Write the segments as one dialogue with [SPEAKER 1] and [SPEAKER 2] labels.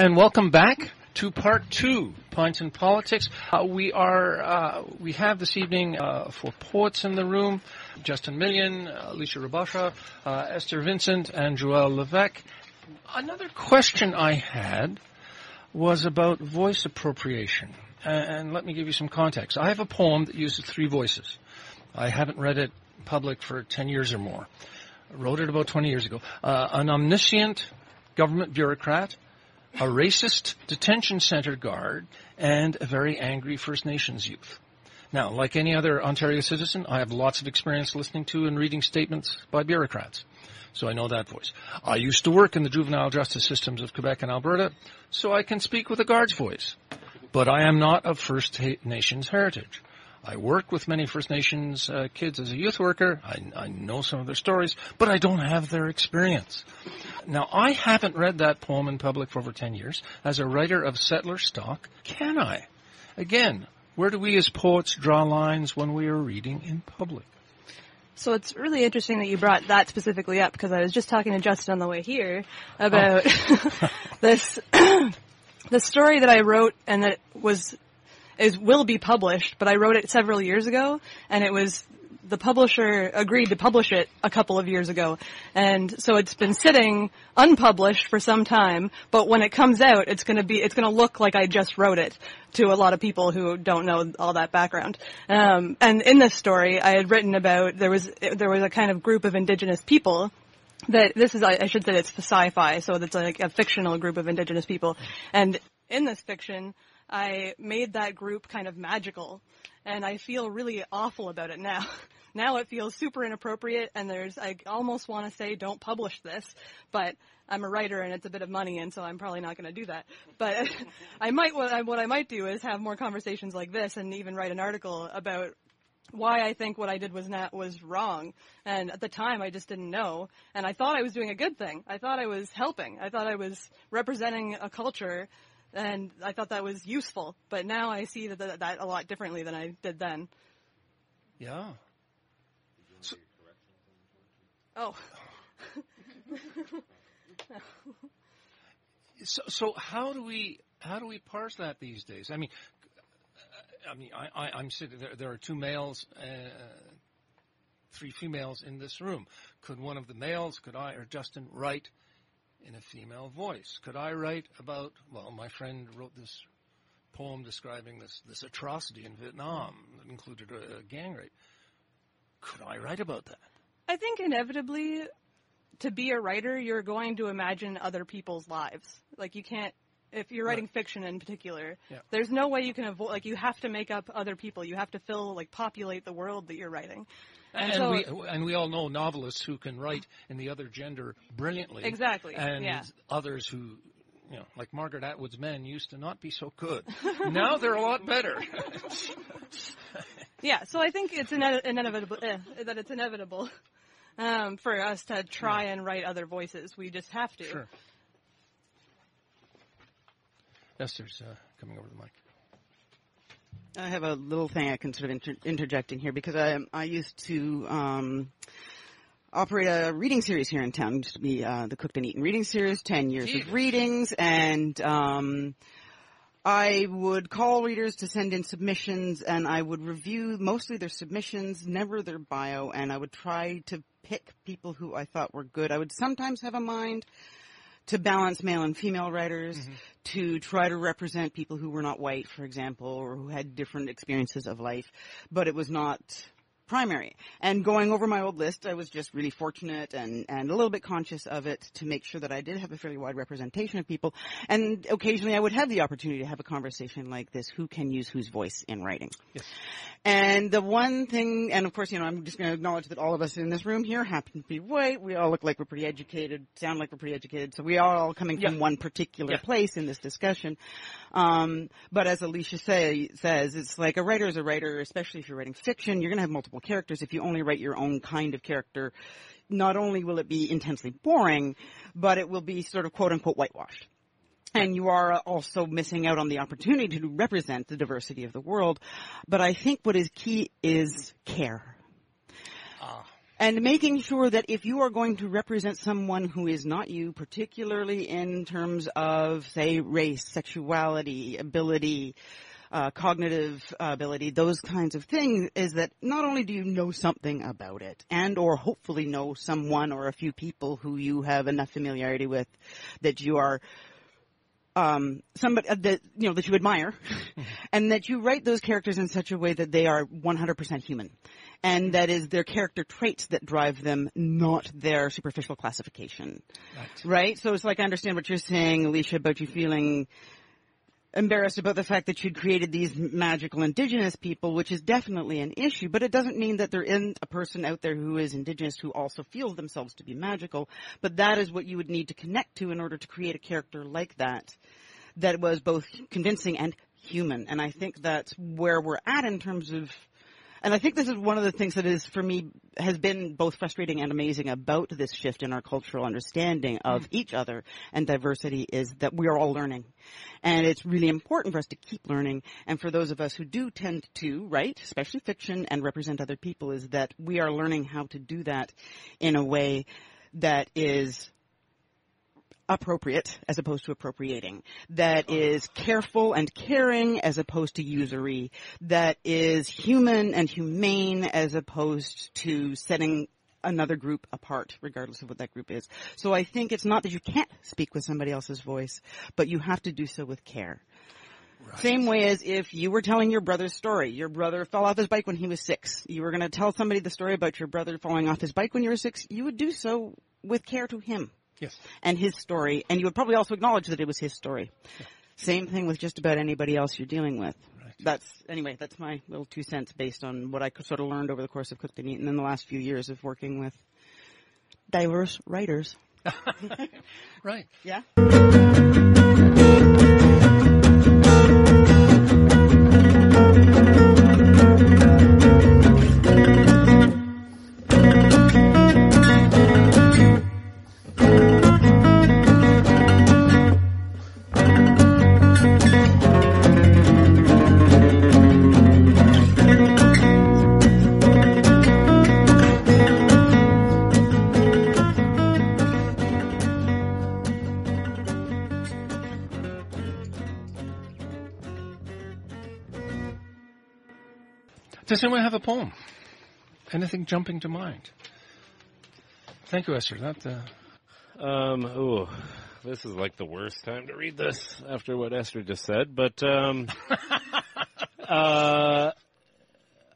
[SPEAKER 1] And welcome back to part two, Pints and Politics. Uh, we are, uh, we have this evening uh, for poets in the room, Justin Million, Alicia Rubacha, uh, Esther Vincent, and Joelle Levesque. Another question I had was about voice appropriation. And let me give you some context. I have a poem that uses three voices. I haven't read it public for 10 years or more. I wrote it about 20 years ago. Uh, an omniscient government bureaucrat, a racist detention center guard, and a very angry First Nations youth. Now, like any other Ontario citizen, I have lots of experience listening to and reading statements by bureaucrats. So I know that voice. I used to work in the juvenile justice systems of Quebec and Alberta, so I can speak with a guard's voice. But I am not of First Nations heritage. I work with many First Nations uh, kids as a youth worker. I, I know some of their stories, but I don't have their experience. Now, I haven't read that poem in public for over 10 years. As a writer of settler stock, can I? Again, where do we as poets draw lines when we are reading in public?
[SPEAKER 2] So it's really interesting that you brought that specifically up because I was just talking to Justin on the way here about oh. this the story that I wrote and that was is will be published, but I wrote it several years ago, and it was the publisher agreed to publish it a couple of years ago. And so it's been sitting unpublished for some time, but when it comes out, it's gonna be, it's gonna look like I just wrote it to a lot of people who don't know all that background. Um, and in this story, I had written about, there was, there was a kind of group of indigenous people that this is, I should say it's sci-fi, so it's like a fictional group of indigenous people. And in this fiction, I made that group kind of magical, and I feel really awful about it now. now it feels super inappropriate, and there's I almost want to say don't publish this, but I'm a writer and it's a bit of money, and so I'm probably not going to do that. But I might what I, what I might do is have more conversations like this, and even write an article about why I think what I did was not was wrong. And at the time, I just didn't know, and I thought I was doing a good thing. I thought I was helping. I thought I was representing a culture and I thought that was useful. But now I see that, that, that a lot differently than I did then.
[SPEAKER 1] Yeah.
[SPEAKER 2] So, oh.
[SPEAKER 1] so, so how do we how do we parse that these days? I mean, I mean, I, I, am sitting there. There are two males, uh, three females in this room. Could one of the males, could I or Justin, write in a female voice. Could I write about, well, my friend wrote this poem describing this, this atrocity in Vietnam that included a, a gang rape. Could I write about that?
[SPEAKER 2] I think inevitably, to be a writer, you're going to imagine other people's lives. Like you can't if you're writing right. fiction in particular, yeah. there's no way you can avoid like you have to make up other people. You have to fill like populate the world that you're writing.
[SPEAKER 1] And, and so, we and we all know novelists who can write in the other gender brilliantly.
[SPEAKER 2] Exactly.
[SPEAKER 1] And
[SPEAKER 2] yeah.
[SPEAKER 1] others who you know, like Margaret Atwood's men used to not be so good. now they're a lot better.
[SPEAKER 2] yeah, so I think it's ine- inevitable eh, that it's inevitable um, for us to try yeah. and write other voices. We just have to.
[SPEAKER 1] Sure. Esther's uh, coming over the mic.
[SPEAKER 3] I have a little thing I can sort of inter- interjecting here because I I used to um, operate a reading series here in town. It used to be uh, the Cooked and Eaten reading series, ten years Jeez. of readings, and um, I would call readers to send in submissions, and I would review mostly their submissions, never their bio, and I would try to pick people who I thought were good. I would sometimes have a mind to balance male and female writers, mm-hmm. to try to represent people who were not white, for example, or who had different experiences of life. But it was not primary. And going over my old list, I was just really fortunate and, and a little bit conscious of it to make sure that I did have a fairly wide representation of people. And occasionally I would have the opportunity to have a conversation like this, who can use whose voice in writing.
[SPEAKER 1] Yes.
[SPEAKER 3] And the one thing, and of course, you know, I'm just going to acknowledge that all of us in this room here happen to be white. We all look like we're pretty educated, sound like we're pretty educated. So we are all coming from one particular yeah. place in this discussion. Um, but as Alicia say, says, it's like a writer is a writer, especially if you're writing fiction, you're going to have multiple characters. If you only write your own kind of character, not only will it be intensely boring, but it will be sort of quote unquote whitewashed. And you are also missing out on the opportunity to represent the diversity of the world. But I think what is key is care. Ah. and making sure that if you are going to represent someone who is not you, particularly in terms of, say, race, sexuality, ability, uh, cognitive ability, those kinds of things, is that not only do you know something about it, and or hopefully know someone or a few people who you have enough familiarity with that you are um, somebody uh, that you know that you admire, and that you write those characters in such a way that they are 100% human, and that is their character traits that drive them, not their superficial classification.
[SPEAKER 1] Right.
[SPEAKER 3] Right. So it's like I understand what you're saying, Alicia, about you feeling embarrassed about the fact that you'd created these magical indigenous people, which is definitely an issue, but it doesn't mean that there isn't a person out there who is indigenous who also feels themselves to be magical, but that is what you would need to connect to in order to create a character like that, that was both convincing and human. And I think that's where we're at in terms of and I think this is one of the things that is, for me, has been both frustrating and amazing about this shift in our cultural understanding of mm. each other and diversity is that we are all learning. And it's really important for us to keep learning. And for those of us who do tend to write, especially fiction, and represent other people, is that we are learning how to do that in a way that is appropriate as opposed to appropriating, that is careful and caring as opposed to usury, that is human and humane as opposed to setting another group apart, regardless of what that group is. So I think it's not that you can't speak with somebody else's voice, but you have to do so with care. Right. Same way as if you were telling your brother's story. Your brother fell off his bike when he was six. You were going to tell somebody the story about your brother falling off his bike when you were six. You would do so with care to him.
[SPEAKER 1] Yes.
[SPEAKER 3] And his story, and you would probably also acknowledge that it was his story. Yeah. Same thing with just about anybody else you're dealing with. Right. That's anyway. That's my little two cents based on what I sort of learned over the course of Cooked and Eaten in the last few years of working with diverse writers.
[SPEAKER 1] right.
[SPEAKER 3] Yeah.
[SPEAKER 1] Does anyone have a poem? Anything jumping to mind? Thank you, Esther. That, uh...
[SPEAKER 4] Um, oh, this is like the worst time to read this after what Esther just said, but, um, uh,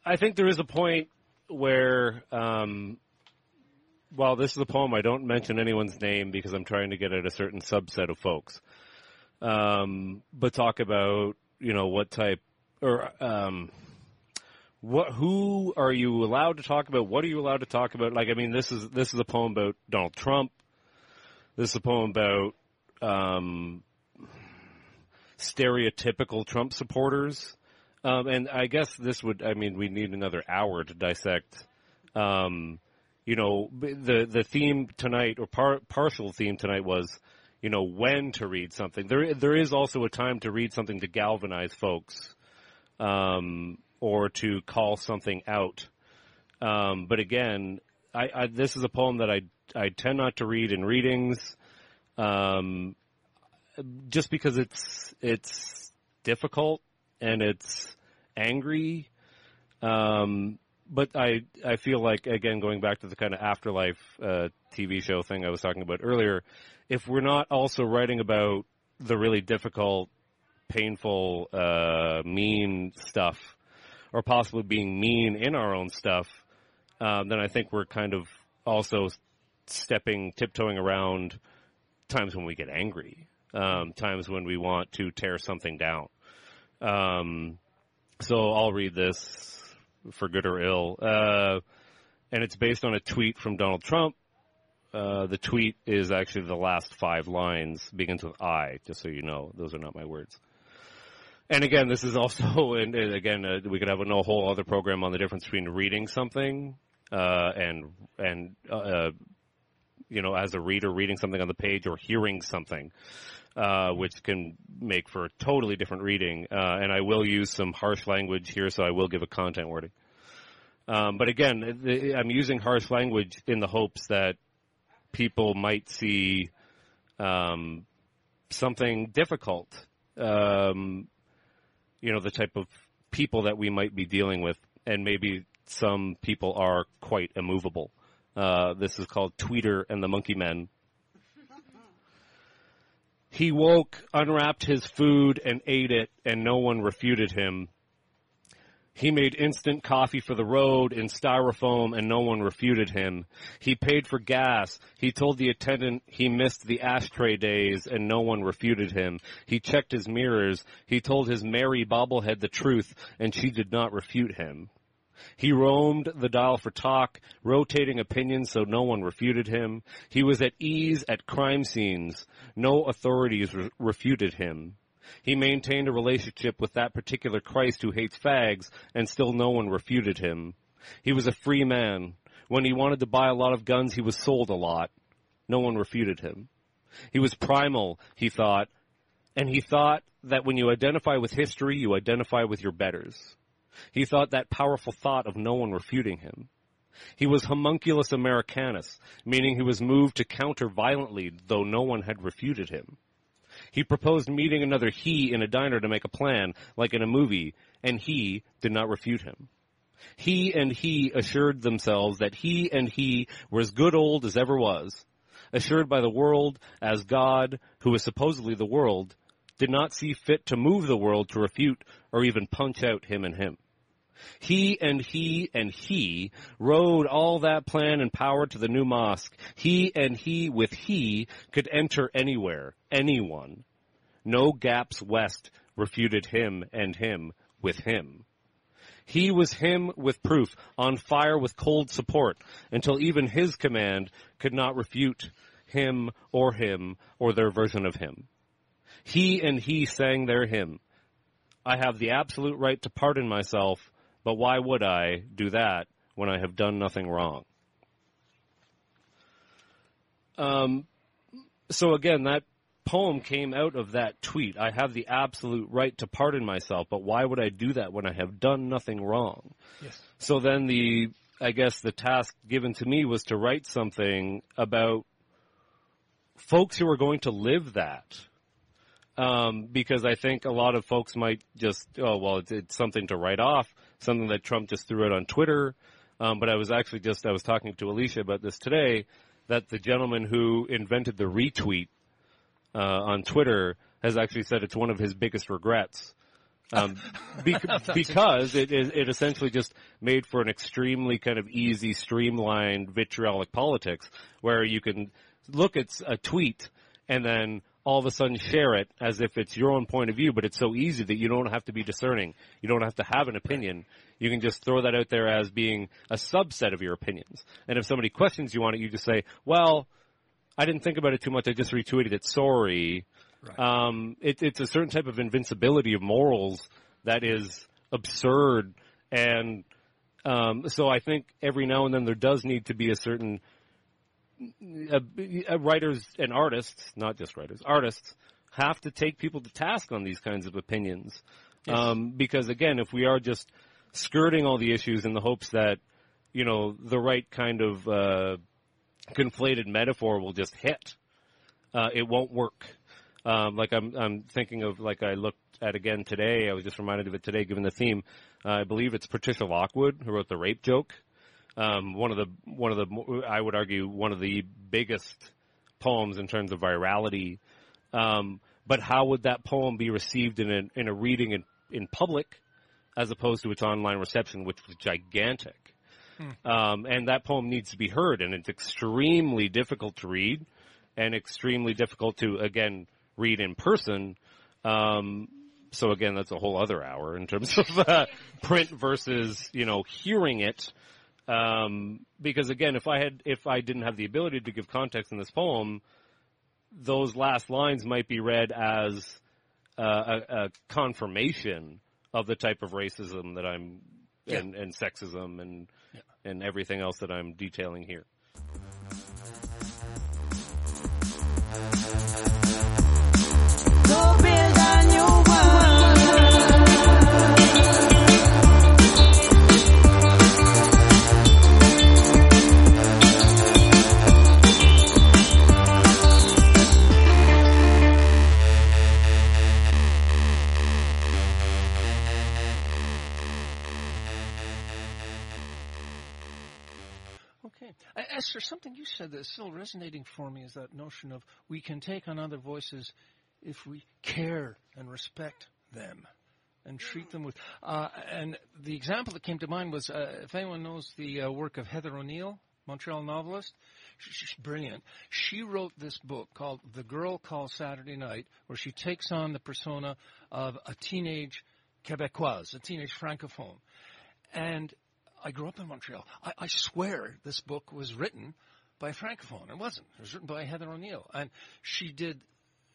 [SPEAKER 4] I think there is a point where, um, while this is a poem, I don't mention anyone's name because I'm trying to get at a certain subset of folks. Um, but talk about, you know, what type, or, um, what who are you allowed to talk about? What are you allowed to talk about? Like, I mean, this is this is a poem about Donald Trump. This is a poem about um, stereotypical Trump supporters, um, and I guess this would. I mean, we need another hour to dissect. Um, you know, the the theme tonight or par- partial theme tonight was, you know, when to read something. There there is also a time to read something to galvanize folks. Um, or to call something out. Um, but again, I, I, this is a poem that I I tend not to read in readings, um, just because it's it's difficult and it's angry. Um, but I I feel like again going back to the kind of afterlife uh, TV show thing I was talking about earlier, if we're not also writing about the really difficult, painful, uh, mean stuff or possibly being mean in our own stuff, um, then I think we're kind of also stepping, tiptoeing around times when we get angry, um, times when we want to tear something down. Um, so I'll read this for good or ill. Uh, and it's based on a tweet from Donald Trump. Uh, the tweet is actually the last five lines, begins with I, just so you know. Those are not my words. And again, this is also, and, again, uh, we could have a whole other program on the difference between reading something uh, and and uh, uh, you know, as a reader, reading something on the page or hearing something, uh, which can make for a totally different reading. Uh, and I will use some harsh language here, so I will give a content warning. Um, but again, the, I'm using harsh language in the hopes that people might see um, something difficult. Um, you know, the type of people that we might be dealing with, and maybe some people are quite immovable. Uh, this is called Tweeter and the Monkey Men. He woke, unwrapped his food, and ate it, and no one refuted him. He made instant coffee for the road in styrofoam and no one refuted him. He paid for gas. He told the attendant he missed the ashtray days and no one refuted him. He checked his mirrors. He told his Mary bobblehead the truth and she did not refute him. He roamed the dial for talk, rotating opinions so no one refuted him. He was at ease at crime scenes. No authorities re- refuted him. He maintained a relationship with that particular Christ who hates fags, and still no one refuted him. He was a free man. When he wanted to buy a lot of guns, he was sold a lot. No one refuted him. He was primal, he thought, and he thought that when you identify with history, you identify with your betters. He thought that powerful thought of no one refuting him. He was homunculus Americanus, meaning he was moved to counter violently, though no one had refuted him. He proposed meeting another he in a diner to make a plan, like in a movie, and he did not refute him. He and he assured themselves that he and he were as good old as ever was, assured by the world as God, who was supposedly the world, did not see fit to move the world to refute or even punch out him and him. He and he and he rode all that plan and power to the new mosque. He and he with he could enter anywhere, anyone. No gaps west refuted him and him with him. He was him with proof, on fire with cold support, until even his command could not refute him or him or their version of him. He and he sang their hymn. I have the absolute right to pardon myself but why would I do that when I have done nothing wrong? Um, so again, that poem came out of that tweet. I have the absolute right to pardon myself, but why would I do that when I have done nothing wrong?
[SPEAKER 1] Yes.
[SPEAKER 4] So then the, I guess the task given to me was to write something about folks who are going to live that. Um, because I think a lot of folks might just, oh, well, it's, it's something to write off something that Trump just threw out on Twitter. Um, but I was actually just I was talking to Alicia about this today that the gentleman who invented the retweet uh, on Twitter has actually said it's one of his biggest regrets. Um, because it, it essentially just made for an extremely kind of easy, streamlined, vitriolic politics where you can look at a tweet and then all of a sudden share it as if it's your own point of view, but it's so easy that you don't have to be discerning. You don't have to have an opinion. You can just throw that out there as being a subset of your opinions. And if somebody questions you on it, you just say, well, I didn't think about it too much. I just retweeted it. Sorry. Right. Um, it, it's a certain type of invincibility of morals that is absurd. And um, so I think every now and then there does need to be a certain uh, uh, writers and artists, not just writers, artists have to take people to task on these kinds of opinions. Yes. Um, because again, if we are just skirting all the issues in the hopes that, you know, the right kind of, uh, conflated metaphor will just hit, uh, it won't work. Um, like I'm, I'm thinking of, like I looked at again today, I was just reminded of it today given the theme. Uh, I believe it's Patricia Lockwood who wrote the rape joke. Um, one of the one of the I would argue one of the biggest poems in terms of virality. Um, but how would that poem be received in a in a reading in in public, as opposed to its online reception, which was gigantic? Hmm. Um, and that poem needs to be heard, and it's extremely difficult to read, and extremely difficult to again read in person. Um, so again, that's a whole other hour in terms of uh, print versus you know hearing it. Um, because again, if I had, if I didn't have the ability to give context in this poem, those last lines might be read as uh, a, a, confirmation of the type of racism that I'm, yeah. and, and, sexism and yeah. and everything else that I'm detailing here.
[SPEAKER 1] Esther, something you said that's still resonating for me is that notion of we can take on other voices if we care and respect them and treat them with. Uh, and the example that came to mind was uh, if anyone knows the uh, work of Heather O'Neill, Montreal novelist, she's brilliant. She wrote this book called The Girl Called Saturday Night, where she takes on the persona of a teenage Quebecoise, a teenage francophone. And I grew up in Montreal. I, I swear this book was written by a francophone. It wasn't. It was written by Heather O'Neill, and she did.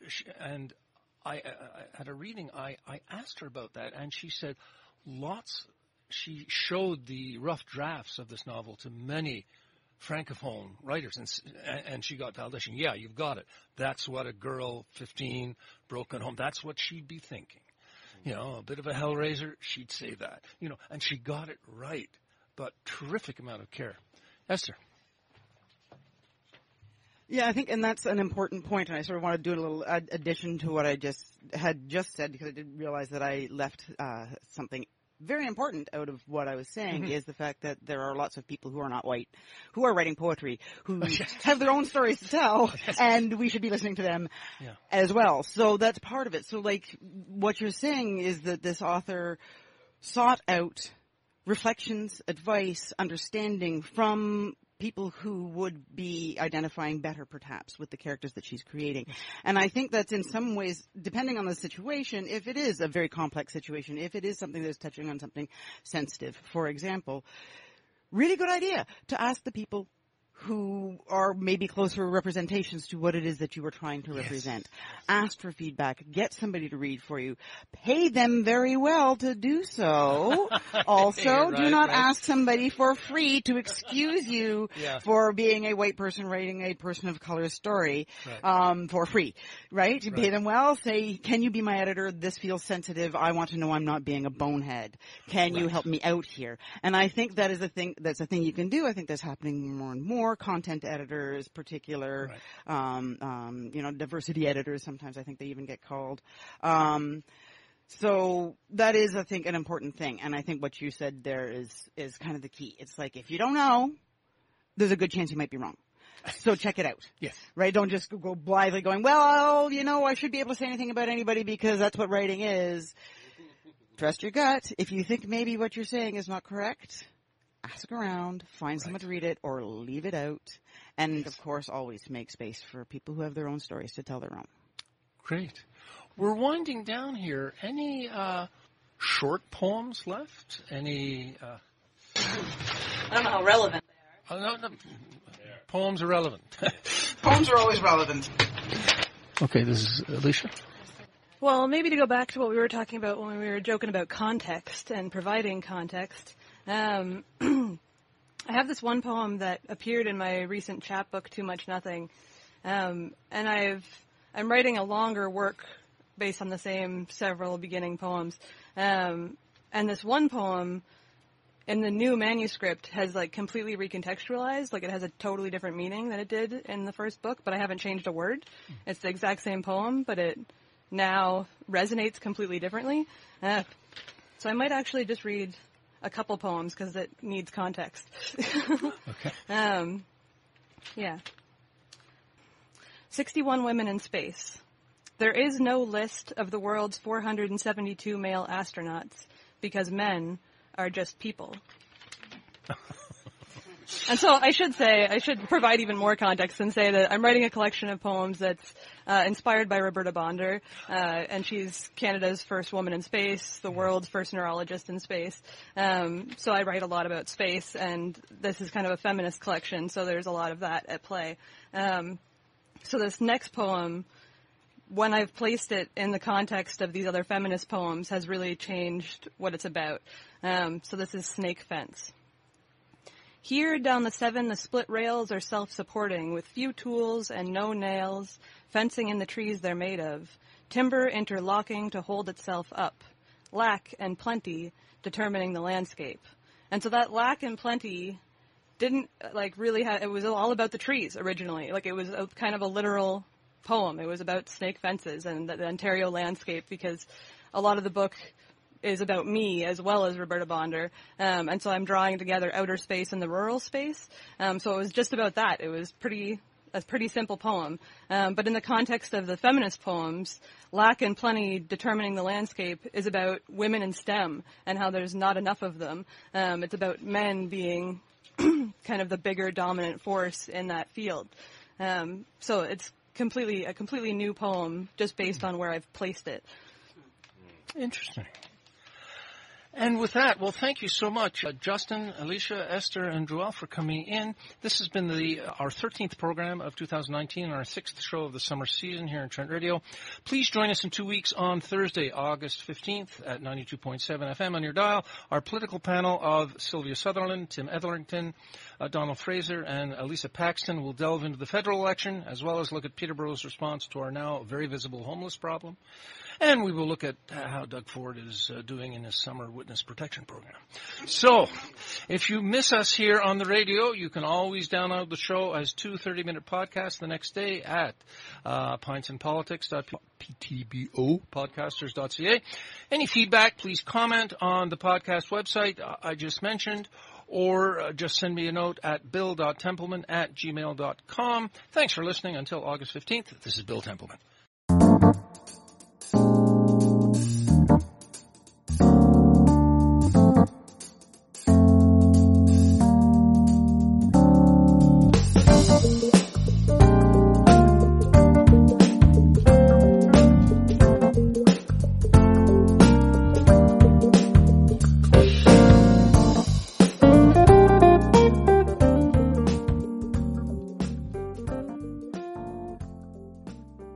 [SPEAKER 1] She, and I, I, at a reading, I, I asked her about that, and she said lots. She showed the rough drafts of this novel to many francophone writers, and and she got validation. Yeah, you've got it. That's what a girl, fifteen, broken home. That's what she'd be thinking. You know, a bit of a hellraiser. She'd say that. You know, and she got it right. But terrific amount of care. Esther.
[SPEAKER 3] Yeah, I think, and that's an important point, and I sort of want to do a little ad- addition to what I just had just said because I didn't realize that I left uh, something very important out of what I was saying
[SPEAKER 1] Mhm.
[SPEAKER 3] is the fact that there are lots of people who are not white who are writing poetry who have their own stories to tell, and we should be listening to them
[SPEAKER 1] Yeah.
[SPEAKER 3] as well. So that's part of it. So like what you're saying is that this author sought out reflections, advice, understanding from people who would be identifying better perhaps with the characters that she's creating. And I think that's in some ways, depending on the situation, if it is a very complex situation, if it is something that's touching on something sensitive, for example, really good idea to ask the people who are maybe closer representations to what it is that you were trying to represent. Ask for feedback. Get somebody to read for you. Pay them very well to do so. also, do not
[SPEAKER 1] right.
[SPEAKER 3] ask somebody for free to excuse you
[SPEAKER 1] Yeah.
[SPEAKER 3] for being a white person writing a person of color story
[SPEAKER 1] Right.
[SPEAKER 3] um, for free. Right? You pay them well. Say, can you be my editor? This feels sensitive. I want to know I'm not being a bonehead. Can you help me out here? And I think that is a thing. That's a thing you can do. I think that's happening more and more. Content editors, particular, um, um, you know, diversity editors. Sometimes I think they even get called. Um, so that is, I think, an important thing. And I think what you said there is is kind of the key. It's like if you don't know, there's a good chance you might be wrong. So check it out
[SPEAKER 1] Yes.
[SPEAKER 3] right? Don't just go blithely going, well, you know, I should be able to say anything about anybody because that's what writing is. Trust your gut. If you think maybe what you're saying is not correct, ask around, find someone to read it, or leave it out. And of course, always make space for people who have their own stories to tell their own.
[SPEAKER 1] Great. We're winding down here. Any uh, short poems left? Any? Uh,
[SPEAKER 2] I don't know how relevant they
[SPEAKER 1] oh, no, no, poems are relevant.
[SPEAKER 3] Poems are always relevant.
[SPEAKER 1] okay, this is Alicia.
[SPEAKER 2] Well, maybe to go back to what we were talking about when we were joking about context and providing context. Um, I have this one poem that appeared in my recent chapbook, Too Much Nothing, um, and I've I'm writing a longer work based on the same several beginning poems. Um, and this one poem in the new manuscript has like completely recontextualized. Like it has a totally different meaning than it did in the first book, but I haven't changed a word. It's the exact same poem, but it now resonates completely differently. Uh, so I might actually just read a couple poems because it needs context.
[SPEAKER 1] Okay.
[SPEAKER 2] um, yeah. 61 women in space. There is no list of the world's 472 male astronauts because men are just people. And so I should say, I should provide even more context and say that I'm writing a collection of poems that's uh, inspired by Roberta Bondar, uh, and she's Canada's first woman in space, the world's first neurologist in space. Um, so I write a lot about space, and this is kind of a feminist collection, so there's a lot of that at play. Um, so this next poem, when I've placed it in the context of these other feminist poems, has really changed what it's about. Um, so this is Snake Fence. Here down the seven, the split rails are self-supporting with few tools and no nails, fencing in the trees they're made of, timber interlocking to hold itself up, lack and plenty determining the landscape. And so that lack and plenty didn't like really have, it was all about the trees originally. Like it was a, kind of a literal poem. It was about snake fences and the, the Ontario landscape because a lot of the book is about me as well as Roberta Bondar, um, and so I'm drawing together outer space and the rural space. Um, so it was just about that. It was pretty a pretty simple poem. Um, but in the context of the feminist poems, Lack and Plenty Determining the Landscape is about women in STEM and how there's not enough of them. Um, it's about men being kind of the bigger dominant force in that field. Um, so it's completely a completely new poem just based on where I've placed it.
[SPEAKER 1] Interesting. And with that, well, thank you so much, uh, Justin, Alicia, Esther, and Joelle for coming in. This has been the uh, our 13th program of 2019 and our sixth show of the summer season here in Trent Radio. Please join us in two weeks on Thursday, August 15th at 92.7 FM on your dial. Our political panel of Sylvia Sutherland, Tim Etherington, uh, Donald Fraser, and Elisa Paxton will delve into the federal election as well as look at Peterborough's response to our now very visible homeless problem. And we will look at how Doug Ford is uh, doing in his summer witness protection program. So, if you miss us here on the radio, you can always download the show as two 30-minute podcasts the next day at uh, pintsandpolitics.ptbopodcasters.ca. Any feedback, please comment on the podcast website I just mentioned or uh, just send me a note at bill.templeman at gmail.com. Thanks for listening. Until August 15th, this is Bill Templeman.